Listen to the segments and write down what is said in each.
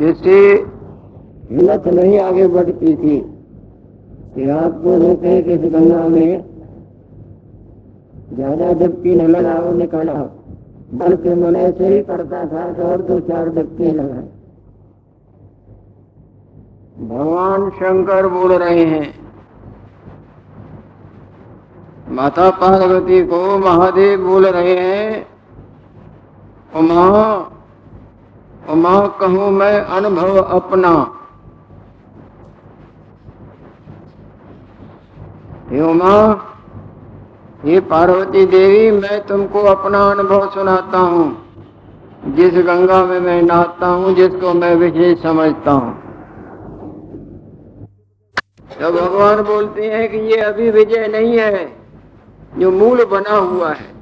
जिससे हिम्मत नहीं आगे बढ़ती थी, कि आपको रोके कि इस गंगा में। ज़्यादा डुबकी न लगाओ, निकला। बल्कि मन ऐसे ही करता था कि और दो चार डुबकी लगाए। भगवान शंकर बोल रहे हैं, माता पार्वती को महादेव बोल रहे हैं, उमा उमा कहूँ, मैं अनुभव अपना। हे उमा ये पार्वती देवी, मैं तुमको अपना अनुभव सुनाता हूँ। जिस गंगा में मैं नहाता हूँ, जिसको मैं विशेष समझता हूँ। तो भगवान बोलते हैं कि ये अभी विजय नहीं है, जो मूल बना हुआ है।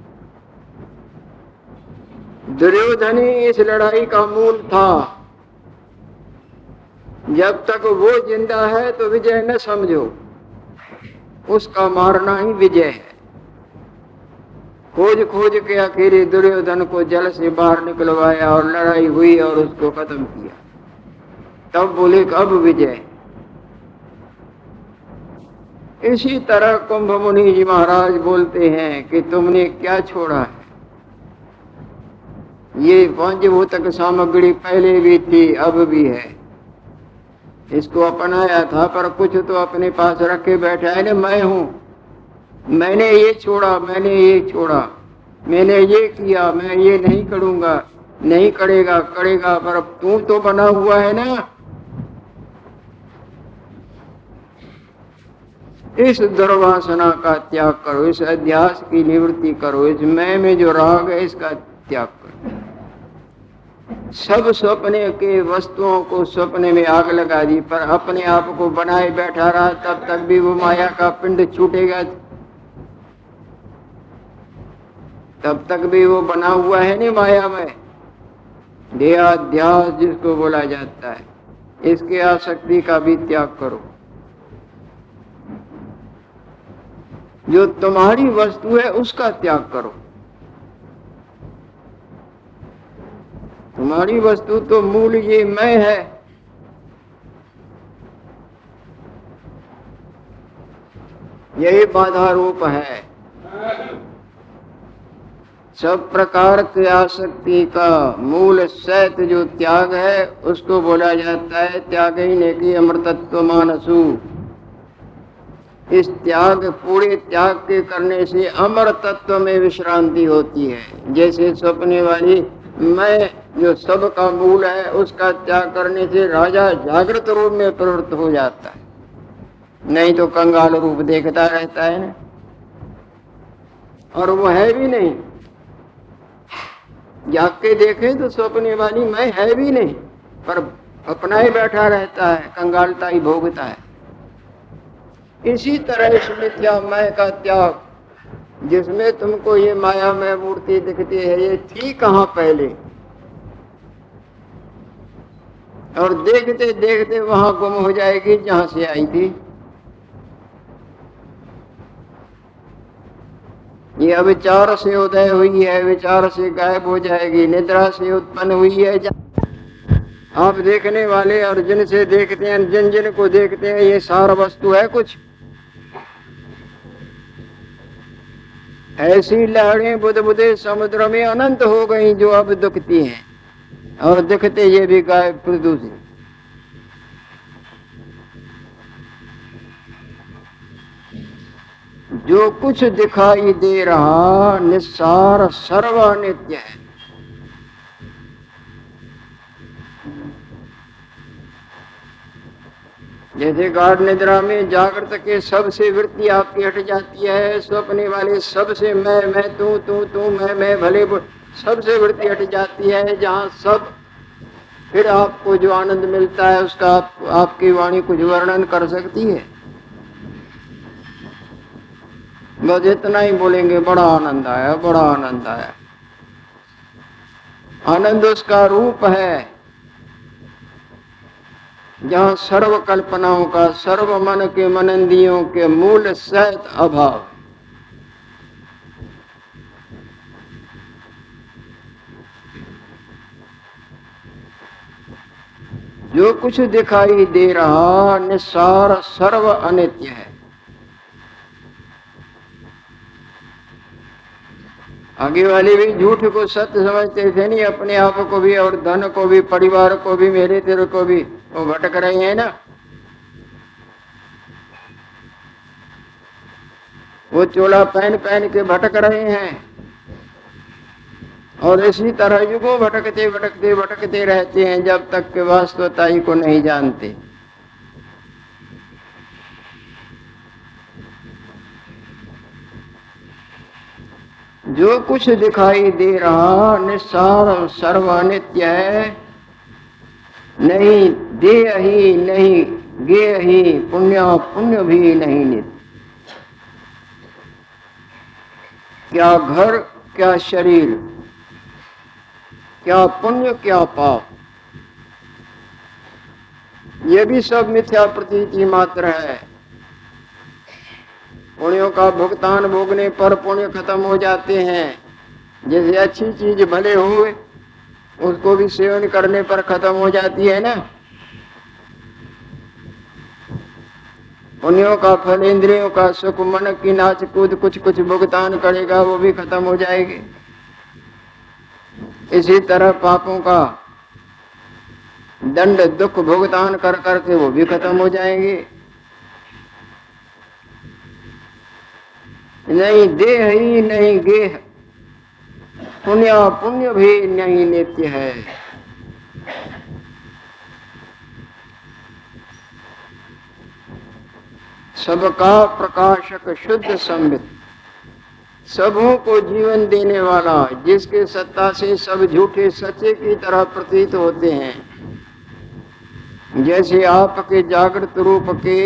दुर्योधन इस लड़ाई का मूल था। जब तक वो ज़िंदा है तो विजय न समझो। उसका मारना ही विजय है। खोज खोज के अकेले दुर्योधन को जल से बाहर निकलवाया और लड़ाई हुई और उसको खत्म किया। तब बोले अब विजय। इसी तरह कुंभ मुनि जी महाराज बोलते हैं कि तुमने क्या छोड़ा है? ये पंचभूतक सामग्री पहले भी थी, अब भी है। इसको अपनाया था, पर कुछ तो अपने पास रखे बैठा है ना मैं हूँ। मैंने ये छोड़ा, मैंने ये छोड़ा। मैंने ये किया, मैं ये नहीं करूँगा, नहीं करेगा करेगा, पर तू तो बना हुआ है ना? इस दुर्वासना का त्याग करो, इस अध्यास की निवृत्ति करो, इस मैं में जो राग है, इसका त्याग करो। सब सपने के वस्तुओं को सपने में आग लगा दी, पर अपने आप को बनाए बैठा रहा, तब तक भी वो माया का पिंड छूटेगा। तब तक भी वो बना हुआ है नहीं माया में? देहाध्यास जिसको बोला जाता है, इसके आसक्ति का भी त्याग करो। जो तुम्हारी वस्तु है, उसका त्याग करो। तुम्हारी वस्तु तो मूल ये मैं है। यही बाधा रूप है। सब प्रकार की आसक्ति का मूल सैत जो त्याग है, उसको बोला जाता है त्याग ही ने की अमृतत्व मानसु। इस त्याग, पूरे त्याग के करने से अमर तत्व में विश्रांति होती है। जैसे सपने वाली, मैं जो सब का मूल है, उसका त्याग करने से राजा जागृत रूप में प्रवृत्त हो जाता है। नहीं तो कंगाल रूप देखता रहता है ना। और वो है भी नहीं। जाग के देखे तो सपने वाली मैं है भी नहीं, पर अपना ही बैठा रहता है, कंगालता ही भोगता है। इसी तरह इस मिथ्या मैं का त्याग, जिसमें तुमको ये माया में मूर्ति दिखती है, ये थी कहाँ पहले? और देखते देखते वहाँ गुम हो जाएगी, जहाँ से आई थी। ये अविचार से उदय हुई है विचार से गायब हो जाएगी, निद्रा से उत्पन्न हुई है। आप देखने वाले और जिनसे देखते हैं, जिन जिन को देखते हैं, ये सारा वस्तु है कुछ। ऐसी लहरें बुध बुधे समुद्र में अनंत हो गई जो अब दुखती हैं। और दिखते ये भी गायब प्रदूषित जो कुछ दिखाई दे रहा, निस्सार सर्वानित्य है। जैसे गाढ़ निद्रा में जागृत के सबसे वृत्ति आपकी हट जाती है स्वप्ने वाले सबसे मैं मैं, तू तू तू, मैं मैं, भले सबसे वृत्ति हट जाती है जहाँ सब फिर आपको जो आनंद मिलता है उसका आप, आपकी वाणी कुछ वर्णन कर सकती है। बस इतना ही बोलेंगे बड़ा आनंद आया बड़ा आनंद आया। आनंद उसका रूप है जहाँ सर्व कल्पनाओं का सर्व मन के मनंदियों के मूल सहित अभाव। जो कुछ दिखाई दे रहा निसार सर्व अनित्य है। आगे वाले भी झूठ को सत्य समझते थे नहीं, अपने आप को भी और धन को भी, परिवार को भी, मेरे तेरे को भी, वो भटक रहे हैं ना। वो चोला पहन पहन के भटक रहे हैं। और इसी तरह युगो भटकते भटकते भटकते रहते हैं, जब तक के वास्तवताई को नहीं जानते। जो कुछ दिखाई दे रहा निस्सार सर्वानित्य है, नहीं दे ही नहीं गे ही, पुण्य पुण्य भी नहीं नित्य। क्या घर, क्या शरीर क्या पुण्य, क्या पाप। ये भी सब मिथ्या प्रतीति मात्र है। पुण्यों का भुगतान भोगने पर पुण्य खत्म हो जाते हैं। जैसे अच्छी चीज़ भले हुए, उसको भी सेवन करने पर खत्म हो जाती है ना। पुण्यों का फल, इंद्रियों का सुख, मन की नाच कूद कुछ कुछ भुगतान करेगा, वो भी खत्म हो जाएगी। इसी तरह पापों का दंड, दुख, भुगतान कर करके वो भी खत्म हो जाएँगे। नहीं देह ही नहीं गेह, पुण्य पुण्य भी नहीं नित्य है। सबका प्रकाशक शुद्ध संबित। सबों को जीवन देने वाला, जिसके सत्ता से सब झूठे सच्चे की तरह प्रतीत होते हैं। जैसे आपके जागृत रूप के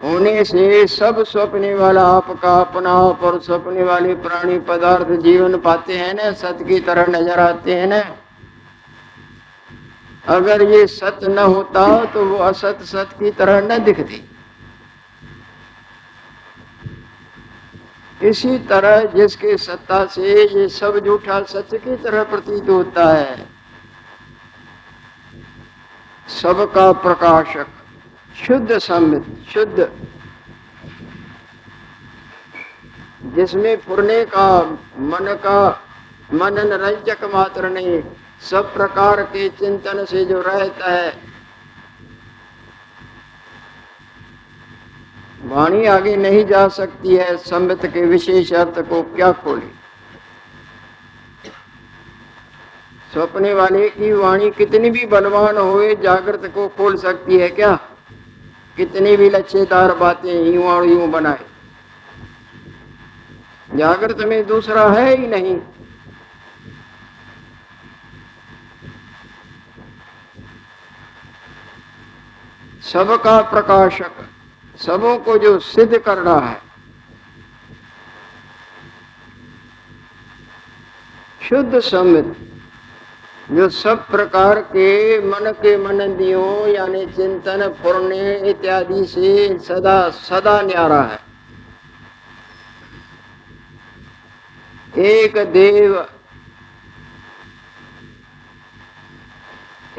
होने से सब सपने वाला आपका अपना आप और सपने वाले प्राणी पदार्थ जीवन पाते हैं ना, सत की तरह नज़र आते हैं ना। अगर ये सत्य न होता तो वो असत सत्य की तरह न दिखती। इसी तरह जिसके सत्ता से ये सब झूठा सत्य की तरह प्रतीत होता है। सबका प्रकाशक, शुद्ध सम्मित, शुद्ध। जिसमें फुरने का मन का मनन रंजक मात्र नहीं, सब प्रकार के चिंतन से जो रहता है वाणी आगे नहीं जा सकती है सम्मित के विशेष अर्थ को क्या खोले? सपने वाले की वाणी कितनी भी बलवान होए, जागृत को खोल सकती है क्या? कितनी भी लच्छेदार बातें यूँ और यूँ बनाए। जागृत में दूसरा है ही नहीं। सबका प्रकाशक। सबों को जो सिद्ध करना है। शुद्ध समित जो सब प्रकार के मन के मनंदियों यानी चिंतन, पुण्य इत्यादि से सदा सदा न्यारा है। एक देव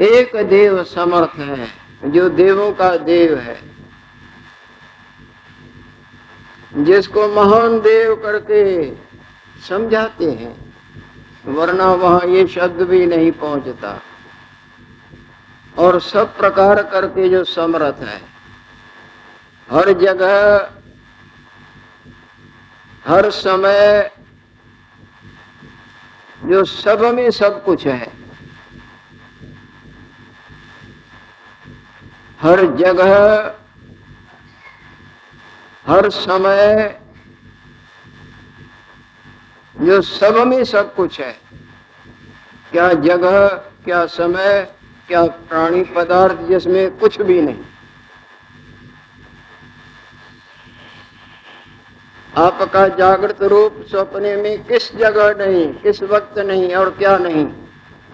एक देव समर्थ है, जो देवों का देव है। जिसको महान देव करके समझाते हैं, वरना वहाँ ये शब्द भी नहीं पहुँचता। और सब प्रकार करके जो समर्थ है, हर जगह, हर समय जो सब में सब कुछ है, हर जगह हर समय जो सब में सब कुछ है। क्या जगह, क्या समय, क्या प्राणी पदार्थ जिसमें कुछ भी नहीं। आपका जागृत रूप सपने में किस जगह नहीं, किस वक्त नहीं और क्या नहीं।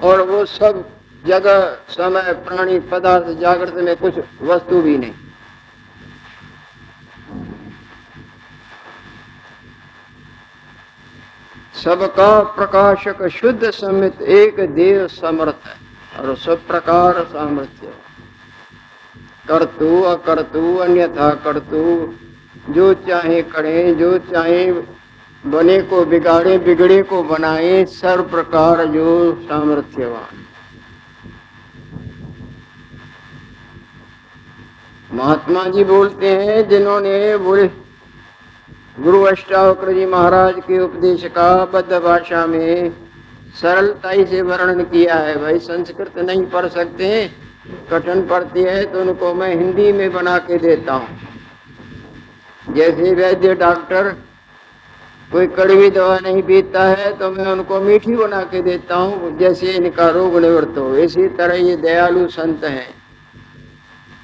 और वो सब जगह, समय, प्राणी पदार्थ जागृत में कुछ वस्तु भी नहीं। सबका प्रकाशक शुद्ध समित एक देव समर्थ है, और सब प्रकार सामर्थ्य करतु, अकर्तु, अन्यथा करतु, जो चाहे करे, जो चाहे बने को बिगाड़े, बिगड़े को बनाए, सर्व प्रकार जो सामर्थ्यवान। महात्मा जी बोलते हैं, जिन्होंने बोले गुरु अष्टावक्र जी महाराज के उपदेश का बद्ध भाषा में सरलताई से वर्णन किया है। भाई, संस्कृत नहीं पढ़ सकते कठिन पड़ती है तो उनको मैं हिंदी में बना के देता हूँ। जैसे वैद्य डॉक्टर कोई कड़वी दवा नहीं पीता है तो मैं उनको मीठी बना के देता हूँ, जैसे इनका रोग निवृत्त हो। इसी तरह ये दयालु संत हैं।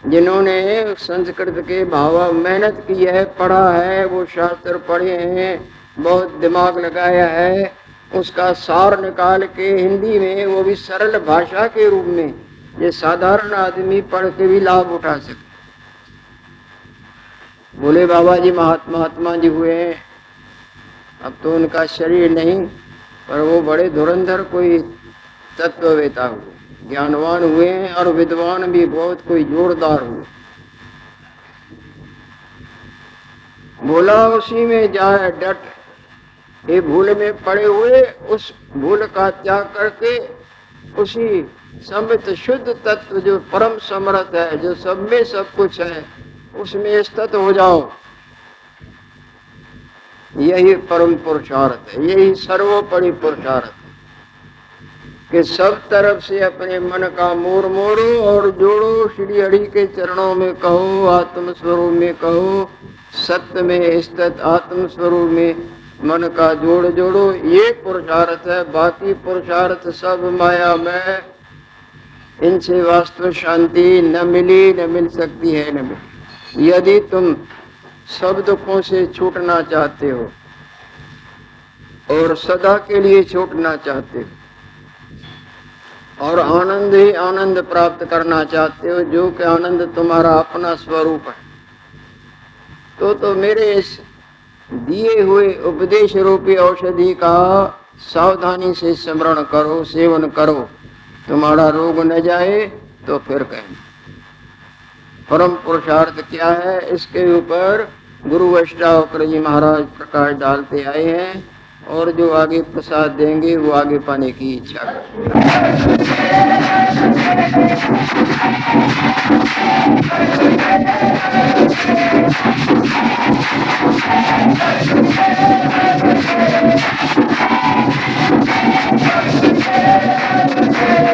जिन्होंने संस्कृत के भाव मेहनत की है, पढ़ा है, वो शास्त्र पढ़े हैं, बहुत दिमाग लगाया है। उसका सार निकाल के हिंदी में, वो भी सरल भाषा के रूप में, ये साधारण आदमी पढ़ के भी लाभ उठा सके बोले बाबा जी महात्मा महात्मा जी हुए हैं। अब तो उनका शरीर नहीं, पर वो बड़े धुरंधर कोई तत्ववेता हुए। ज्ञानवान हुए हैं और विद्वान भी बहुत, कोई जोरदार हुए। बोला उसी में जाए डट। ये भूल में पड़े हुए, उस भूल का त्याग करके उसी समित शुद्ध तत्व, जो परम समर्थ है, जो सब में सब कुछ है, उसमें स्थित हो जाओ। यही परम पुरुषार्थ है, यही सर्वोपरि पुरुषार्थ कि सब तरफ़ से अपने मन का मोर मोड़ो और जोड़ो श्री हरि के चरणों में कहो आत्म स्वरूप में कहो, सत्य में स्थित आत्म स्वरूप में मन का जोड़ जोड़ो। ये पुरुषार्थ है, बाकी पुरुषार्थ सब माया में इनसे वास्तव शांति न मिली, न मिल सकती है, न मिली। यदि तुम सब दुखों से छूटना चाहते हो और सदा के लिए छूटना चाहते हो और आनंद ही आनंद प्राप्त करना चाहते हो, जो कि आनंद तुम्हारा अपना स्वरूप है। तो तो मेरे इस दिए हुए उपदेश रूपी औषधि का सावधानी से स्मरण करो, सेवन करो। तुम्हारा रोग न जाए तो फिर कहें। परम पुरुषार्थ क्या है? इसके ऊपर गुरु वैष्णव जी महाराज प्रकाश डालते आए हैं। और जो आगे प्रसाद देंगे वो आगे पाने की इच्छा Thank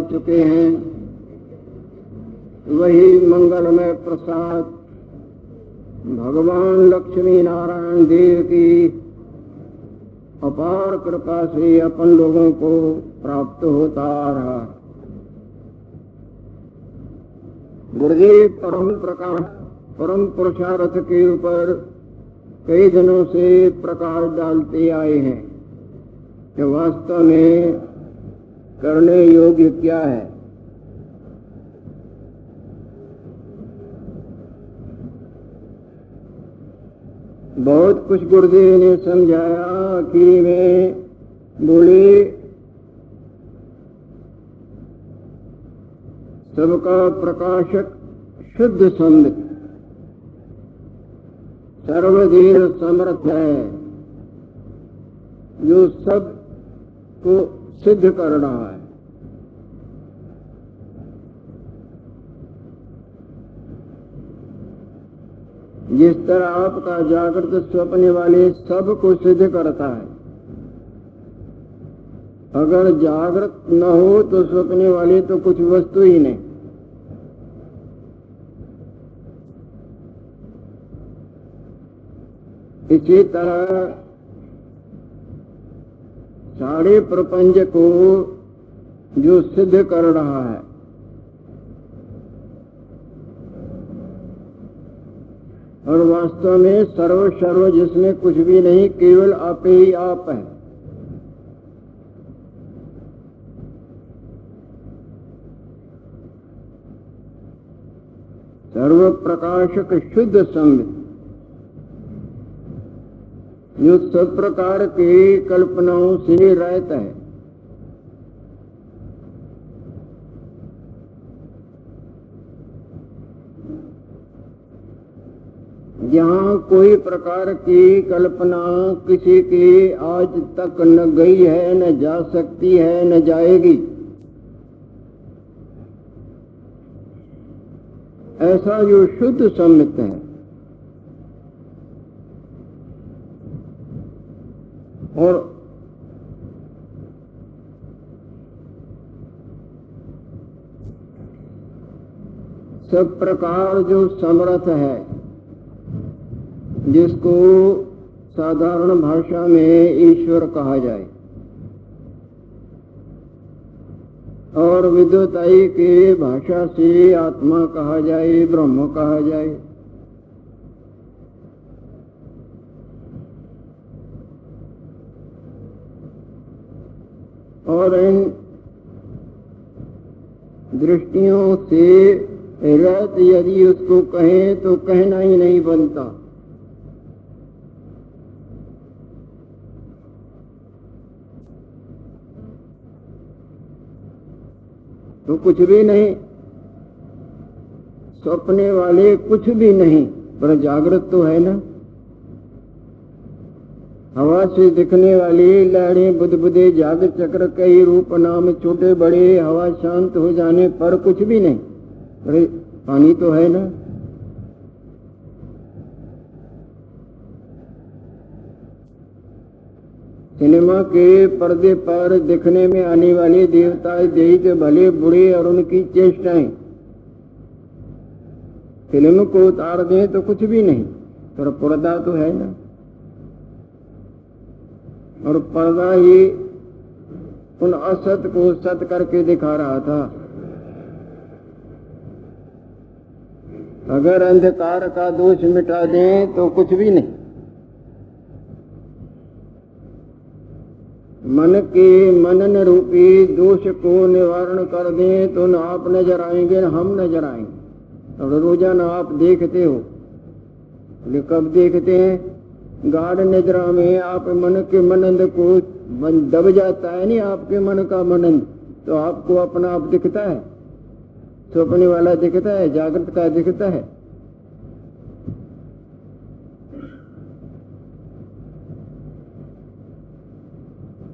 चुके हैं। वही मंगलमय प्रसाद भगवान लक्ष्मी नारायण देव की अपार कृपा से अपन लोगों को प्राप्त होता रहा गुरुदेव परम प्रकाश परम पुरुषार्थ के ऊपर कई दिनों से प्रकाश डालते आए हैं। कि वास्तव में करने योग्य क्या है? बहुत कुछ गुरुदेव ने समझाया आखिरी में बोले, सबका प्रकाशक शुद्ध संत सर्वधीर समर्थ है। जो सबको सिद्ध करना है। जिस तरह आपका जागृत स्वप्न वाले सबको सिद्ध करता है। अगर जागृत न हो तो स्वप्ने वाले तो कुछ वस्तु ही नहीं। इसी तरह सारे प्रपंच को जो सिद्ध कर रहा है। और वास्तव में सर्व सर्व जिसमें कुछ भी नहीं, केवल आप ही आप है। सर्व प्रकाशक शुद्ध संग। जो सब प्रकार के कल्पनाओं से रहता है। जहाँ कोई प्रकार की कल्पना किसी की आज तक न गई है, न जा सकती है, न जाएगी। ऐसा जो शुद्ध सम्मित है और सब प्रकार जो समर्थ है, जिसको साधारण भाषा में ईश्वर कहा जाए। और विद्युताई के भाषा से आत्मा कहा जाए, ब्रह्म कहा जाए। और इन दृष्टियों से रहत यदि उसको कहे तो कहना ही नहीं बनता। तो कुछ भी नहीं, सपने वाले कुछ भी नहीं, पर जागृत तो है ना। हवा से दिखने वाली लहरें बुदबुदे जाग चक्र कई रूप नाम छोटे बड़े, हवा शांत हो जाने पर कुछ भी नहीं। अरे, पानी तो है ना। सिनेमा के पर्दे पर दिखने में आने वाले देवता दैत भले बुढ़े और उनकी चेष्टाएँ। फ़िल्म को उतार दें तो कुछ भी नहीं, पर पर्दा तो है ना। और पर्दा ही उन असत को सत करके दिखा रहा था। अगर अंधकार का दोष मिटा दें तो कुछ भी नहीं। मन के मनन रूपी दोष को निवारण कर दें तो न आप नज़र आएँगे, न हम नज़र आएँगे। और रोज़ाना आप देखते हो कब देखते हैं? गाढ़ निद्रा में आप मन के मनंद को दब जाता है नहीं आपके मन का मनंद तो आपको अपना आप दिखता है। सोपने वाला दिखता है, जागृत का दिखता है।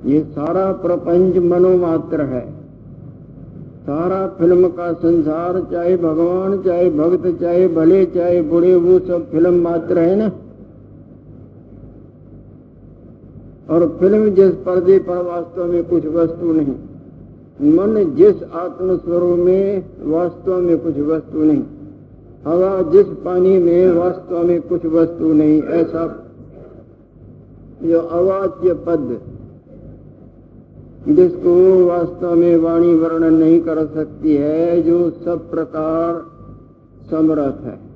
ये सारा प्रपंच मनोमात्र है। सारा फ़िल्म का संसार, चाहे भगवान, चाहे भक्त, चाहे भले, चाहे बुरे, वो सब फ़िल्म मात्र है ना? और फ़िल्म जिस पर्दे पर वास्तव में कुछ वस्तु नहीं मन जिस आत्मस्वरूप में वास्तव में कुछ वस्तु नहीं, हवा जिस पानी में वास्तव में कुछ वस्तु नहीं, ऐसा जो अवाच्य पद जिसको वास्तव में वाणी वर्णन नहीं कर सकती है, जो सब प्रकार समर्थ है।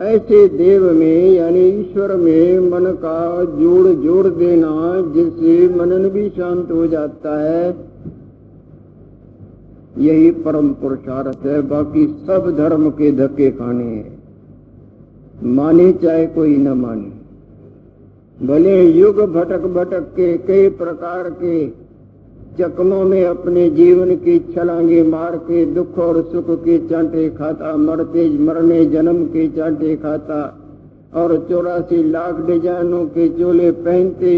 ऐसे देव में, यानी ईश्वर में मन का जोड़ जोड़ देना जिससे मनन भी शांत हो जाता है। यही परम पुरुषार्थ है, बाकी सब धर्म के धक्के खाने हैं। माने चाहे कोई न माने। भले युग भटक भटक के, कई प्रकार के चकमों में अपने जीवन की छलांगे मार के दुख और सुख के चांटे खाता मरते मरने जन्म के चांटे खाता और चौरासी लाख डिजाइनों के चोले पहनते,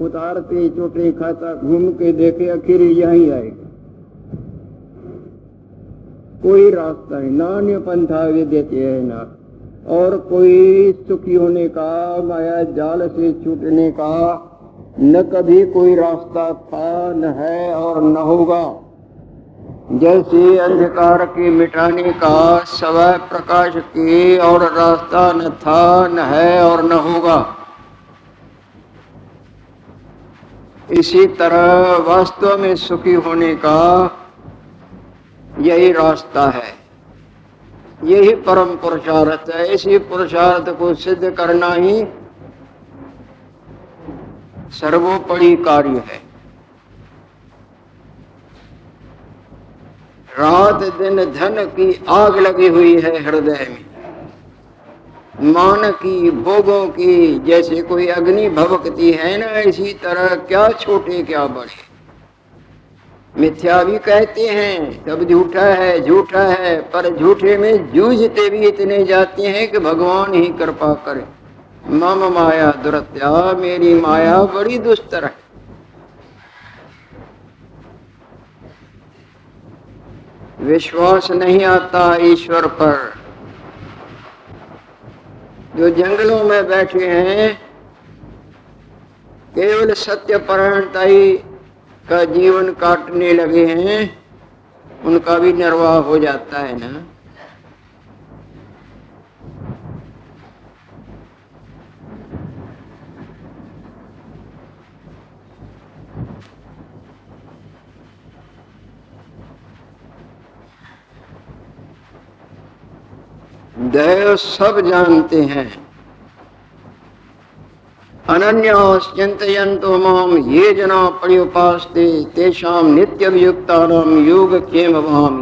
उतारते, चोटे खाता, घूम के देखे, आखिर यही आएगा कोई रास्ता है नान्य पंथा वे देते है ना। और कोई सुखी होने का, माया जाल से छूटने का न कभी कोई रास्ता था न है और न होगा। जैसे अंधकार के मिटाने का सवय प्रकाश के और रास्ता न था न है और न होगा। इसी तरह वास्तव में सुखी होने का यही रास्ता है। यही परम पुरुषार्थ है। इसी पुरुषार्थ को सिद्ध करना ही सर्वोपरि कार्य है। रात दिन धन की आग लगी हुई है हृदय में। मान की भोगों की जैसे कोई अग्नि भवकती है ना, इसी तरह क्या छोटे क्या बड़े। मिथ्या भी कहते हैं, सब झूठा है झूठा है, पर झूठे में जूझते भी इतने जाते हैं कि भगवान ही कृपा करे। मम माया दुरत्या, मेरी माया बड़ी दुस्तर है। विश्वास नहीं आता ईश्वर पर। जो जंगलों में बैठे हैं, केवल सत्य परायणता ही का जीवन काटने लगे हैं, उनका भी निर्वाह हो जाता है ना। दैव सब जानते हैं। अनन्याश्चिंतयन्तो माम ये जना पर्युपास्ते तेषाम नित्य नाम योग हम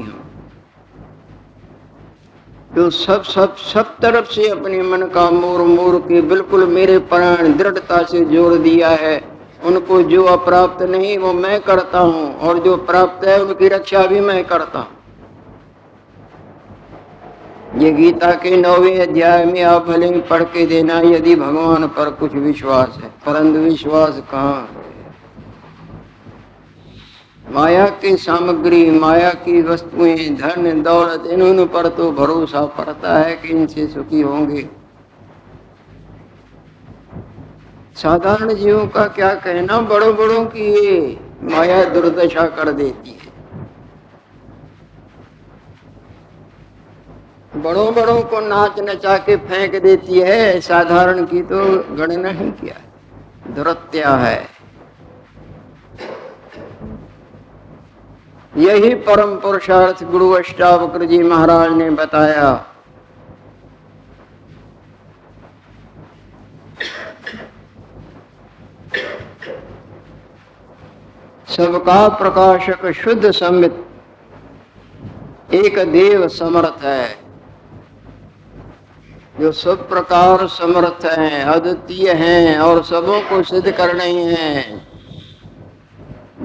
जो सब सब सब तरफ़ से अपने मन का मोर मोर के बिल्कुल मेरे प्राण दृढ़ता से जोड़ दिया है। उनको जो अप्राप्त नहीं, वो मैं करता हूँ, और जो प्राप्त है, उनकी रक्षा भी मैं करता हूँ। ये गीता के नौवे अध्याय में आप भले ही पढ़ के देना यदि भगवान पर कुछ विश्वास है। परंतु विश्वास कहाँ माया की सामग्री, माया की वस्तुएँ, धन, दौलत इन पर तो भरोसा पड़ता है कि इनसे सुखी होंगे। साधारण जीवों का क्या कहना? बड़ों बड़ों की ये माया दुर्दशा कर देती है। बड़ों बड़ों को नाच नचा के फेंक देती है, साधारण की तो गणना ही किया। दुरत्या है। यही परम पुरुषार्थ गुरु अष्टावक्र जी महाराज ने बताया। सबका प्रकाशक शुद्ध समित एक देव समर्थ है। जो सब प्रकार समर्थ हैं, अद्वितीय हैं और सबों को सिद्ध कर रहे हैं।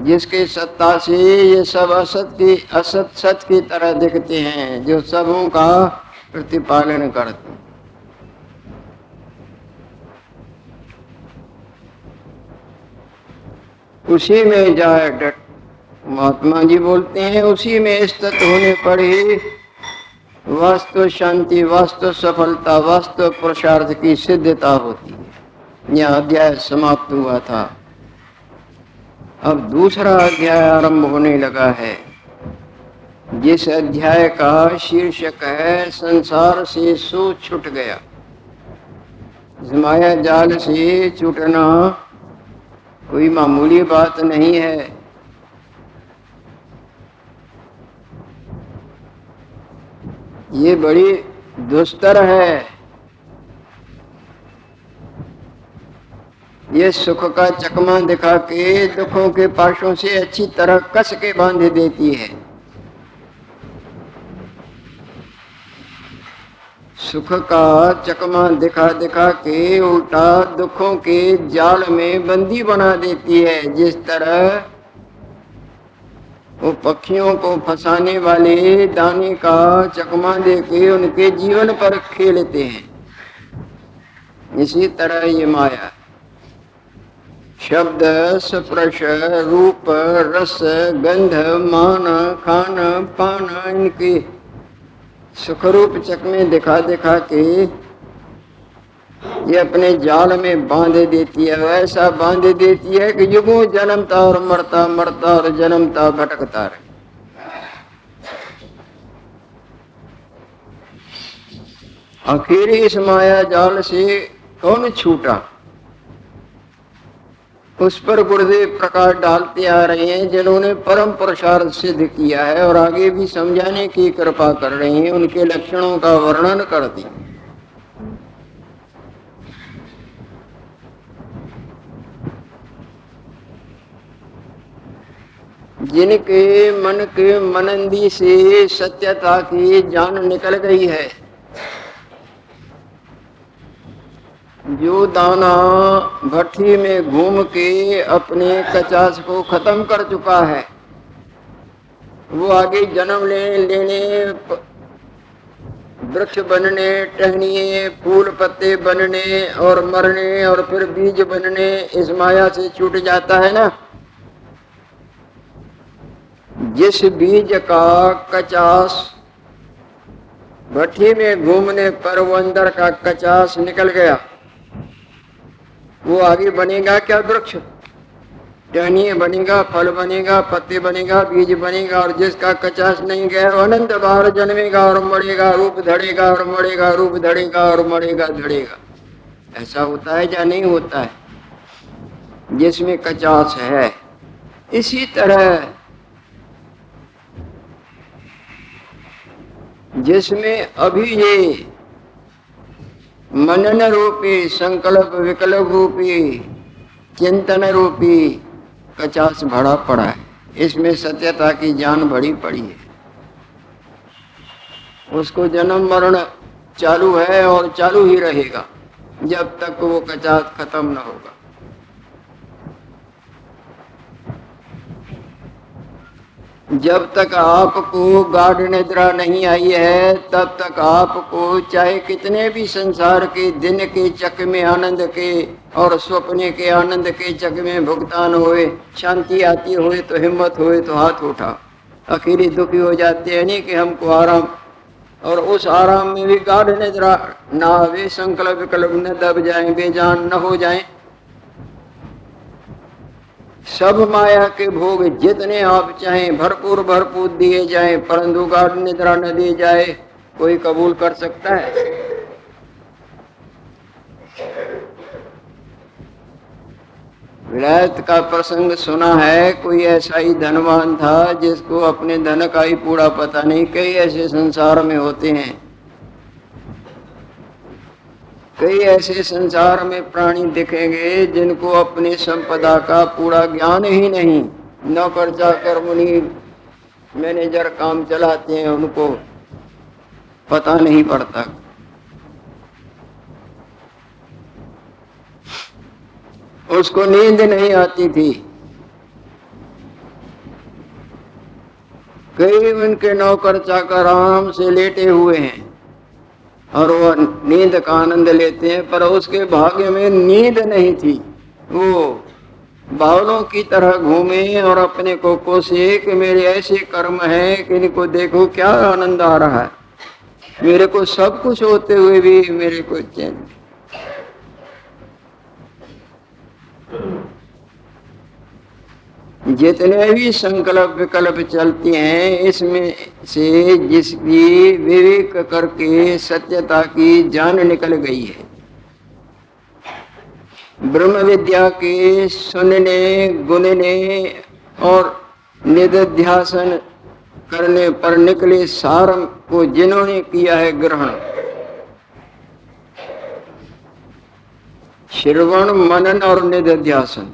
जिसके सत्ता से ये सब असत की, असत सत की तरह दिखते हैं, जो सबों का प्रतिपालन करते उसी में जाए डट, महात्मा जी बोलते हैं, उसी में स्थित होने पर ही वास्तु शांति, वास्तु सफलता, वास्तु पुरुषार्थ की सिद्धता होती है। यह अध्याय समाप्त हुआ था। अब दूसरा अध्याय आरंभ होने लगा है। जिस अध्याय का शीर्षक है, संसार से सो छुट गया। माया जाल से छूटना कोई मामूली बात नहीं है। ये बड़ी दुस्तर है। ये सुख का चकमा दिखा के, दुखों के पाशों से अच्छी तरह कस के बाँध देती है। सुख का चकमा दिखा दिखा के, उल्टा दुखों के जाल में बंदी बना देती है, जिस तरह वो पक्षियों को फंसाने वाले दाने का चकमा दे के उनके जीवन पर खेलते हैं। इसी तरह ये माया। शब्द, स्पर्श, रूप, रस, गंध, मान, खान, पान, इनके सुखरूप चकमे दिखा दिखा के ये अपने जाल में बाँध देती है, ऐसा बाँध देती है कि युगों जन्मता और मरता मरता और जन्मता भटकता रहे। आखिर इस माया जाल से कौन छूटा? उस पर गुरुदेव प्रकाश डालते आ रहे हैं, जिन्होंने परम प्रसार सिद्ध किया है और आगे भी समझाने की कृपा कर रहे हैं, उनके लक्षणों का वर्णन कर दिया। जिनके मन के मनंदी से सत्यता की जान निकल गई है। जो दाना भट्टी में घूम के अपने कचास को खत्म कर चुका है, वो आगे जन्म ले, लेने, वृक्ष बनने, टहनिए, फूल पत्ते बनने और मरने और फिर बीज बनने, इस माया से छूट जाता है ना? जिस बीज का कचास भट्टी में घूमने पर वो अंदर का कचास निकल गया, वो आगे बनेगा क्या वृक्ष? टहनी बनेगा, फल बनेगा, पत्ते बनेगा, बीज बनेगा और जिसका कचास नहीं गया अनंत बार जन्मेगा और मरेगा, रूप धड़ेगा और मरेगा, रूप धड़ेगा और मरेगा, धड़ेगा। ऐसा होता है या नहीं होता है? जिसमें कचास है। इसी तरह जिसमें अभी ये मनन रूपी, संकल्प विकल्प रूपी, चिंतन रूपी कचास भरा पड़ा है। इसमें सत्यता की जान भरी पड़ी है। उसको जन्म मरण चालू है और चालू ही रहेगा, जब तक वो कचास खत्म न होगा। जब तक आपको गाढ़ निद्रा नहीं आई है, तब तक आपको चाहे कितने भी संसार के दिन के चक में आनंद के और स्वप्ने के आनंद के चक में भुगतान होए, शांति आती होए तो हिम्मत होए तो हाथ उठा। अकेले दुखी हो जाते हैं नहीं कि हमको आराम। और उस आराम में भी गाढ़ निद्रा ना वे संकल्प विकल्प न दब जाए, बेजान न हो जाए। सब माया के भोग जितने आप चाहें, भरपूर भरपूर दिए जाएँ, परंतु गाढ़ निद्रा न दी जाए, कोई कबूल कर सकता है? विलायत का प्रसंग सुना है, कोई ऐसा ही धनवान था जिसको अपने धन का ही पूरा पता नहीं, कई ऐसे संसार में होते हैं। कई ऐसे संसार में प्राणी दिखेंगे जिनको अपनी संपदा का पूरा ज्ञान ही नहीं। नौकर, चाकर, मुनि, मैनेजर काम चलाते हैं, उनको पता नहीं पड़ता। उसको नींद नहीं आती थी। कई उनके नौकर, चाकर आराम से लेटे हुए हैं। और वो नींद का आनंद लेते हैं, पर उसके भाग्य में नींद नहीं थी। वो बावलों की तरह घूमे और अपने को कोसे कि मेरे ऐसे कर्म है कि इनको देखो क्या आनंद आ रहा है। मेरे को सब कुछ होते हुए भी मेरे को चैन जितने भी संकल्प विकल्प चलते हैं, इसमें से जिसकी विवेक करके सत्यता की जान निकल गई है। ब्रह्म विद्या के सुनने, गुनने और निध्यासन करने पर निकले सार को जिन्होंने किया है ग्रहण। श्रवण, मनन और निध्यासन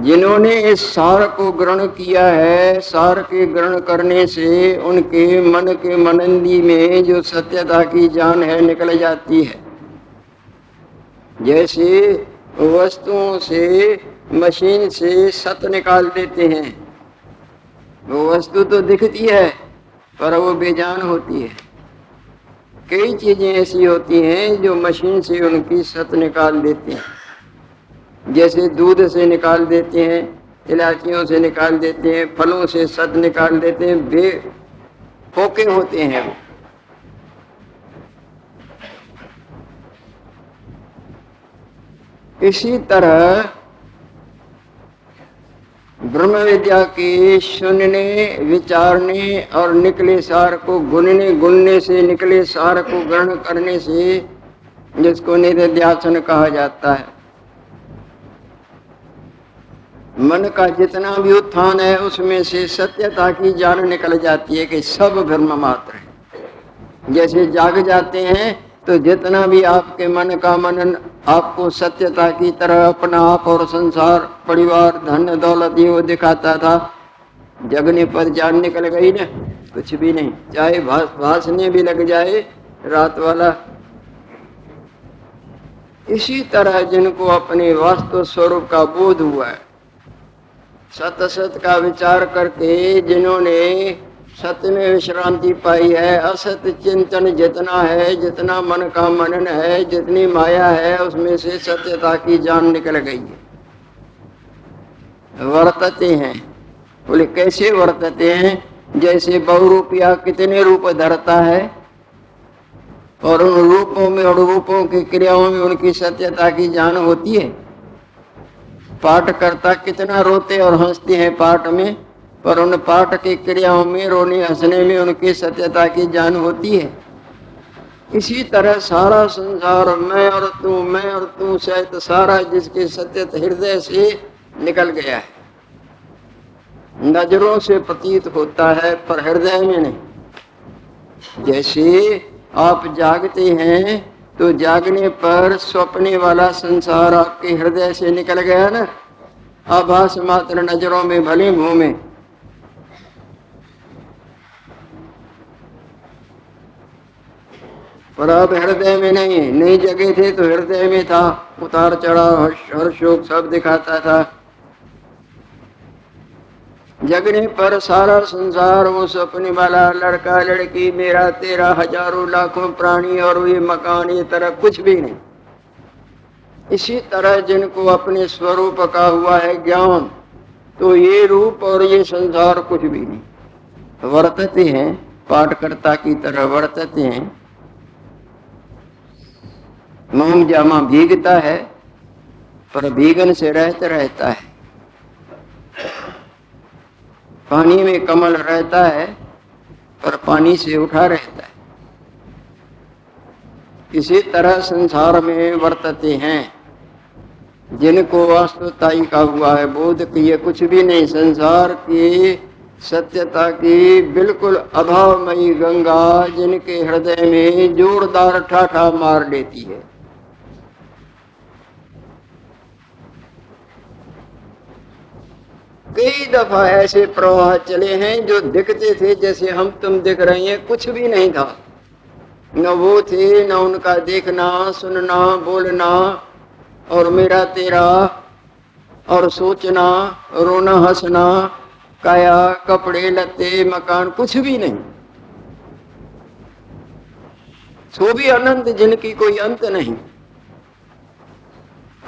जिन्होंने इस सार को ग्रहण किया है, सार के ग्रहण करने से उनके मन के मनंदी में जो सत्यता की जान है निकल जाती है। जैसे वस्तुओं से, मशीन से सत निकाल देते हैं। वो वस्तु तो दिखती है, पर वो बेजान होती है। कई चीज़ें ऐसी होती हैं जो मशीन से उनकी सत निकाल देती हैं। जैसे दूध से निकाल देते हैं, इलाचियों से निकाल देते हैं, फलों से सद निकाल देते हैं बे फोके होते हैं वो। इसी तरह ब्रह्म विद्या के सुनने, विचारने और निकले सार को गुनने गुनने से निकले सार को ग्रहण करने से जिसको निध्यासन कहा जाता है। मन का जितना भी उत्थान है, उसमें से सत्यता की जान निकल जाती है कि सब ब्रह्म मात्र है। जैसे जाग जाते हैं तो जितना भी आपके मन का मनन, आपको सत्यता की तरह अपना आप और संसार, परिवार, धन, दौलत, ये वो दिखाता था। जगने पर जान निकल गई ना, कुछ भी नहीं। चाहे भास भासने भी लग जाए, रात वाला। इसी तरह जिनको अपने वास्तव स्वरूप का बोध हुआ है सत असत का विचार करके जिन्होंने सत्य में विश्रांति पाई है, असत चिंतन जितना है, जितना मन का मनन है, जितनी माया है, उसमें से सत्यता की जान निकल गई है। वर्तते हैं। बोले, कैसे वर्तते हैं? जैसे बहु बहुरूपिया कितने रूप धरता है, और उन रूपों में और रूपों की क्रियाओं में उनकी सत्यता की जान होती है। पाठ करता कितना रोते और हँसते हैं पाठ में, पर उन पाठ की क्रियाओं में रोने हंसने में उनकी सत्यता की जान होती है। इसी तरह सारा संसार, मैं और तू, मैं और तू सहित सारा जिसके सत्य हृदय से निकल गया है। नज़रों से प्रतीत होता है, पर हृदय में नहीं। जैसे आप जागते हैं तो जागने पर स्वप्ने वाला संसार आपके हृदय से निकल गया ना? आभास मात्र नज़रों में, भले घूमे पर अब हृदय में नहीं नहीं जगे थे तो हृदय में था। उतार चढ़ाव हर्ष शोक सब दिखाता था। जगने पर सारा संसार वो सपने वाला लड़का लड़की, मेरा तेरा हज़ारों लाखों प्राणी और ये मकान, ये तरह कुछ भी नहीं। इसी तरह जिनको अपने स्वरूप का हुआ है ज्ञान तो ये रूप और ये संसार कुछ भी नहीं। वर्तते हैं, पाठकर्ता की तरह वर्तते हैं। मोम जामा भीगता है, पर भीगन से रहते रहता है। पानी में कमल रहता है पर पानी से उठा रहता है। इसी तरह संसार में वर्तते हैं। जिनको वास्तवताई का हुआ है बोध कि ये कुछ भी नहीं, संसार की सत्यता की बिल्कुल अभावमयी गंगा जिनके हृदय में जोरदार ठाठा मार देती है। कई दफ़ा ऐसे प्रवाह चले हैं जो दिखते थे जैसे हम तुम दिख रहे हैं। कुछ भी नहीं था। न वो थे, न उनका देखना, सुनना, बोलना, और मेरा तेरा, और सोचना, रोना, हंसना, काया, कपड़े लते मकान, कुछ भी नहीं। सो भी अनंत, जिनकी कोई अंत नहीं।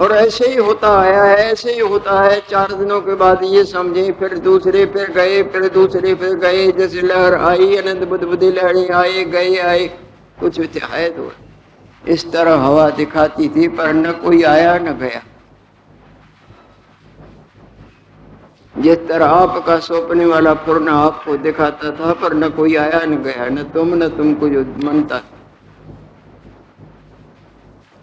और ऐसे ही होता आया है, ऐसे ही होता है। चार दिनों के बाद ये समझे, फिर दूसरे, फिर गए, फिर दूसरे, फिर गए। जैसे लहर आई, अनंत बुद्ध बुद्धि लहरें आए, गए, आए। कुछ है तो इस तरह हवा दिखाती थी, पर न कोई आया, न गया। जिस तरह आपका सौंपने वाला पूर्ण आपको दिखाता था, पर न कोई आया, न गया। न तुम, न तुमको जो मनता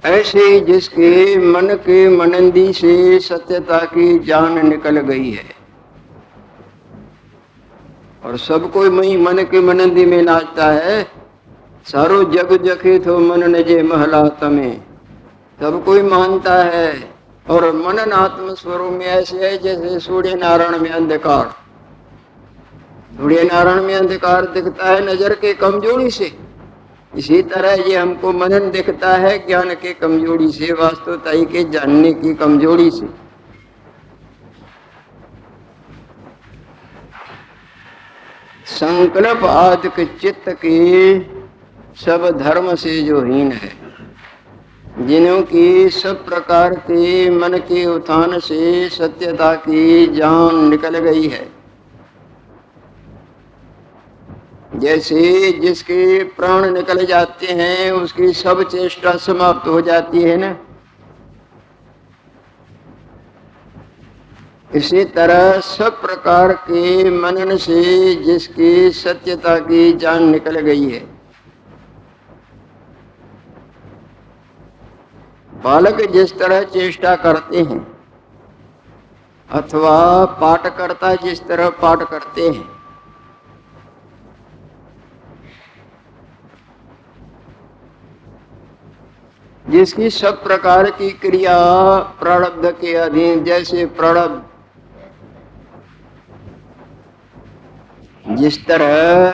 ऐसे जिसके मन के मनंदी से सत्यता की जान निकल गई है। और सब कोई मई मन के मनंदी में नाचता है, सारो जग जखे तो मन नजे महला तमे। सब कोई मानता है, और मनन आत्म स्वरूप में ऐसे है जैसे सूर्य नारायण में अंधकार। सूर्य नारायण में अंधकार दिखता है नज़र के कमज़ोरी से। इसी तरह ये हमको मनन दिखता है ज्ञान के कमज़ोरी से वास्तवता के जानने की कमज़ोरी से। संकल्प आदि चित्त के सब धर्म से जो हीन है, जिन्हों की सब प्रकार के मन के उत्थान से सत्यता की जान निकल गई है। जैसे जिसके प्राण निकल जाते हैं, उसकी सब चेष्टा समाप्त हो जाती है ना। इसी तरह सब प्रकार के मनन से जिसकी सत्यता की जान निकल गई है। बालक जिस तरह चेष्टा करते हैं, अथवा पाठकर्ता जिस तरह पाठ करते हैं जिसकी सब प्रकार की क्रिया प्रारब्ध के अधीन, जैसे प्रारब्ध जिस तरह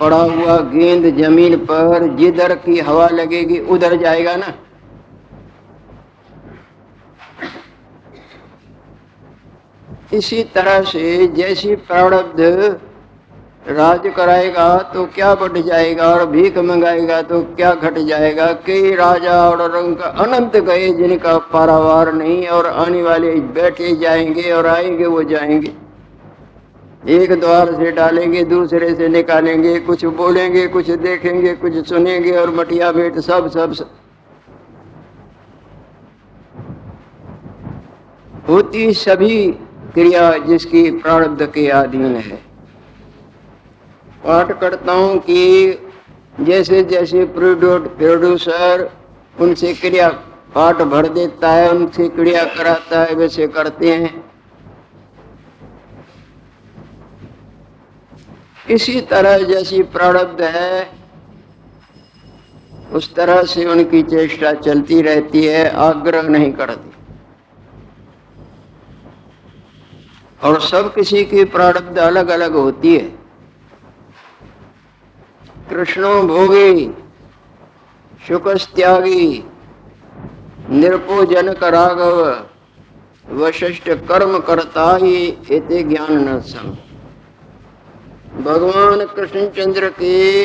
पड़ा हुआ गेंद ज़मीन पर, जिधर की हवा लगेगी, उधर जाएगा ना। इसी तरह से जैसी प्रारब्ध राज कराएगा तो क्या बढ़ जाएगा और भीख मंगाएगा तो क्या घट जाएगा? कई राजा और रंग अनंत गए जिनका पारावार नहीं और आने वाले बैठे जाएँगे और आएँगे वो जाएँगे। एक द्वार से डालेंगे दूसरे से निकालेंगे कुछ बोलेंगे कुछ देखेंगे कुछ सुनेंगे और मटिया बेट सब सब, सब। होती सभी क्रिया जिसकी प्रारब्ध के अधीन है। पाठकर्ताओं कि जैसे जैसे प्रोड्यूसर उनसे क्रिया पाठ भर देता है, उनसे क्रिया कराता है, वैसे करते हैं। इसी तरह जैसी प्रारब्ध है, उस तरह से उनकी चेष्टा चलती रहती है, आग्रह नहीं करती। और सब किसी की प्रारब्ध अलग अलग होती है। कृष्णो भोगी, शुकस्त्यागी जनक राघव वशिष्ठ कर्म करता ही एते ज्ञान न भगवान कृष्णचंद्र के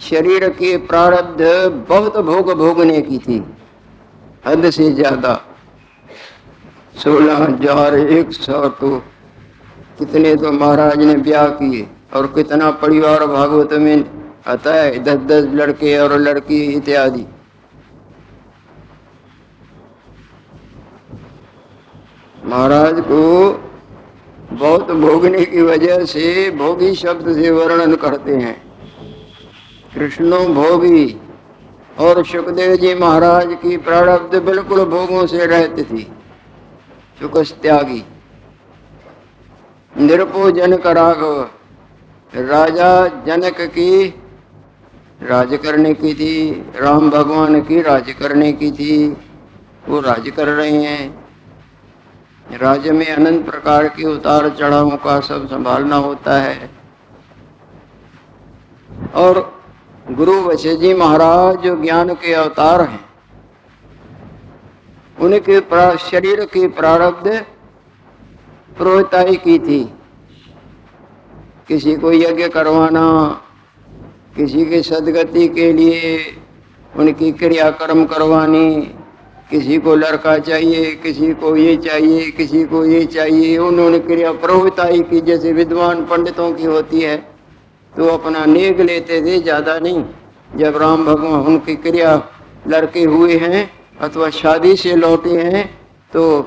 शरीर के प्रारब्ध बहुत भोग भोगने की थी। हद से ज़्यादा सोलह हज़ार एक सौ तो कितने तो महाराज ने ब्याह किए। और कितना परिवार भागवत में आता है, दस दस लड़के और लड़की इत्यादि। महाराज को बहुत भोगने की वजह से भोगी शब्द से वर्णन करते हैं। कृष्णो भोगी और सुखदेव जी महाराज की प्रारब्ध बिल्कुल भोगों से रहती थी। सुकस त्यागी निरपो जनक राघव राजा जनक की राज करने की थी, राम भगवान की राज करने की थी, वो राज कर रहे हैं। राज्य में अनंत प्रकार के उतार चढ़ावों का सब संभालना होता है। और गुरु वशे जी महाराज जो ज्ञान के अवतार हैं, उनके शरीर की प्रारब्ध प्रोताई की थी। किसी को यज्ञ करवाना, किसी के सदगति के लिए उनकी क्रियाकर्म करवानी, किसी को लड़का चाहिए, किसी को ये चाहिए, किसी को ये चाहिए, उन्होंने क्रिया प्रभुताई की, जैसे विद्वान पंडितों की होती है तो अपना नेग लेते थे, ज़्यादा नहीं। जब राम भगवान उनकी क्रिया लड़के हुए हैं, अथवा शादी से लौटे हैं तो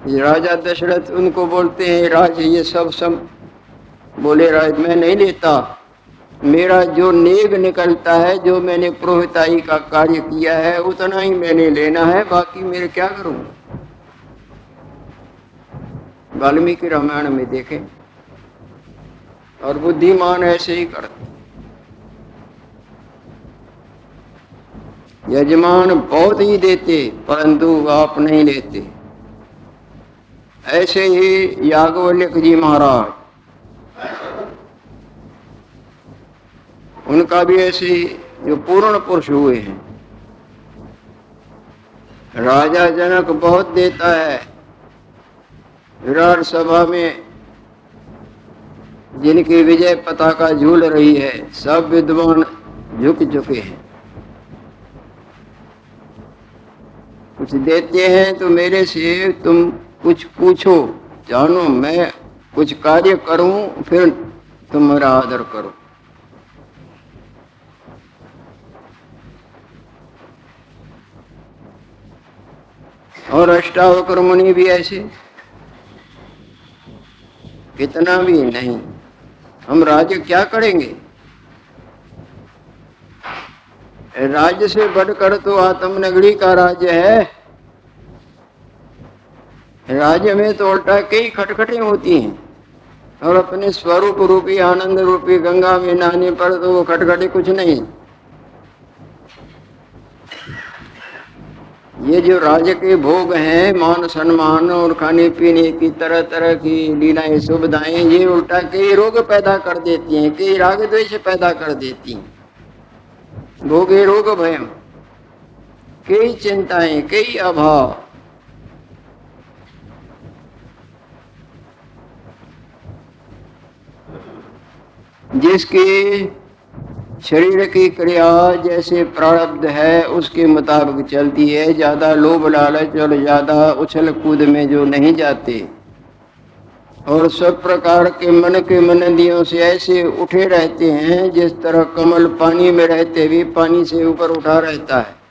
राजा दशरथ उनको बोलते हैं, राज, ये सब सब बोले, राज, मैं नहीं लेता। मेरा जो नेग निकलता है, जो मैंने प्रोहिताई का कार्य किया है, उतना ही मैंने लेना है, बाकी मेरे क्या करूँ? वाल्मीकि रामायण में देखें, और बुद्धिमान ऐसे ही करते यजमान बहुत ही देते, परंतु आप नहीं लेते। ऐसे ही यागवल्यक जी महाराज उनका भी ऐसे जो पूर्ण पुरुष हुए हैं। राजा जनक बहुत देता है। विराट सभा में जिनकी विजय पताका झूल रही है, सब विद्वान झुक चुके हैं। कुछ देते हैं तो मेरे से तुम कुछ पूछो, जानो मैं कुछ कार्य करूँ, फिर तुम मेरा आदर करो। और अष्टावक्र मुनि भी ऐसे। कितना भी नहीं, हम राज्य क्या करेंगे? राज्य से बढ़कर तो आत्मनगरी का राज्य है। राज्य में तो उल्टा कई खटखटे होती हैं। और अपने स्वरूप रूपी, आनंद रूपी, गंगा में नहाने पर तो वो खटखटे कुछ नहीं। ये जो राज्य के भोग हैं, मान सम्मान और खाने पीने की तरह तरह की लीलाएँ, सुविधाएँ, ये उल्टा कई रोग पैदा कर देती हैं, कई राग द्वेष पैदा कर देती हैं। भोगे रोग भयम कई चिंताएँ, कई अभाव। जिसके शरीर की क्रिया जैसे प्रारब्ध है, उसके मुताबिक चलती है। ज़्यादा लोभ, लालच और ज़्यादा उछल कूद में जो नहीं जाते। और सब प्रकार के मन के मनदियों से ऐसे उठे रहते हैं, जिस तरह कमल पानी में रहते भी पानी से ऊपर उठा रहता है।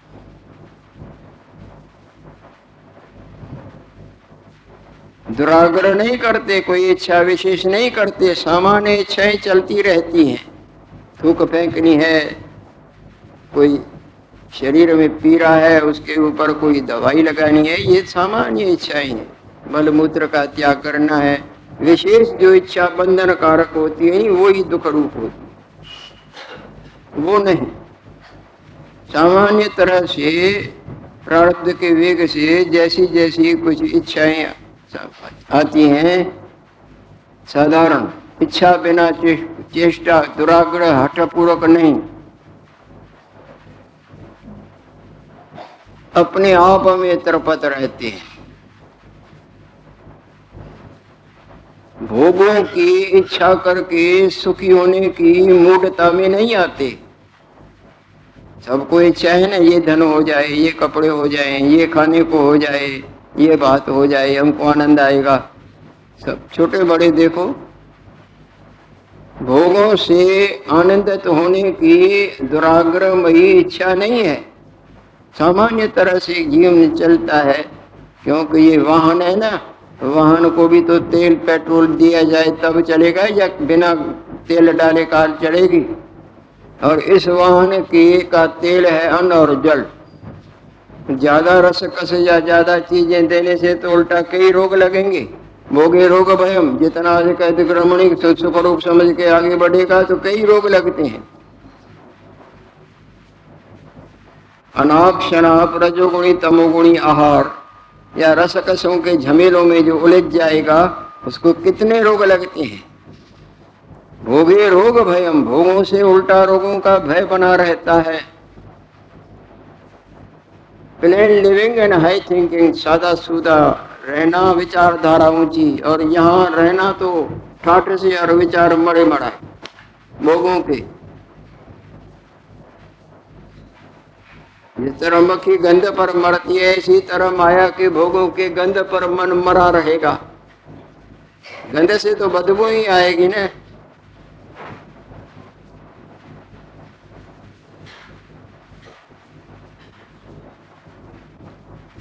दुराग्रह नहीं करते, कोई इच्छा विशेष नहीं करते, सामान्य इच्छाएँ चलती रहती हैं। थूक फेंकनी है, कोई शरीर में पीड़ा है, उसके ऊपर कोई दवाई लगानी है, ये सामान्य इच्छाएँ हैं मलमूत्र का त्याग करना है। विशेष जो इच्छा बंधन कारक होती है वो ही दुख रूप होती है। वो नहीं। सामान्य तरह से, प्रारब्ध के वेग से जैसी जैसी कुछ इच्छाएँ आती हैं, साधारण। इच्छा बिना चेष्टा, दुराग्रह हठपूर्वक नहीं। अपने आप में तरपत रहते हैं। भोगों की इच्छा करके सुखी होने की मूढ़ता में नहीं आते। सबको इच्छा है ना, ये धन हो जाए, ये कपड़े हो जाए, ये खाने को हो जाए, ये बात हो जाए, हमको आनंद आएगा। सब छोटे बड़े देखो भोगों से आनंदित होने की दुराग्रहमयी इच्छा नहीं है। सामान्य तरह से जीवन चलता है, क्योंकि ये वाहन है ना। वाहन को भी तो तेल, पेट्रोल दिया जाए, तब चलेगा या बिना तेल डाले कार चलेगी? और इस वाहन की का तेल है अन्न और जल। ज़्यादा रस कस या ज़्यादा चीज़ें देने से तो उल्टा कई रोग लगेंगे। भोगे रोग भयम, जितना अधिक अतिक्रमणी सुख रूप समझ के आगे बढ़ेगा तो कई रोग लगते हैं। अनाप शनाप रजोगुणी तमोगुणी आहार, या रसकसों के झमेलों में जो उलझ जाएगा, उसको कितने रोग लगते हैं? भोगे रोग भयम, भोगों से उल्टा रोगों का भय बना रहता है। Plain living and high thinking सादा सुदा रहना विचारधारा ऊँची, और यहाँ रहना तो ठाठ से और विचार मरे मरा लोगों के। जिस तरह मक्खी गंध पर मरती है, इसी तरह माया के भोगों के गंध पर मन मरा रहेगा। गंध से तो बदबू ही आएगी ना।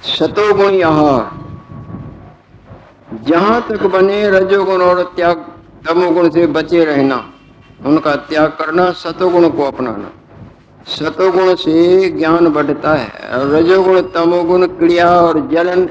सतोगुण यहाँ। जहाँ तक बने रजोगुण और त्याग, तमोगुण से बचे रहना, उनका त्याग करना सतोगुण को अपनाना। सतोगुण से ज्ञान बढ़ता है। रजोगुण, तमोगुण, क्रिया और जलन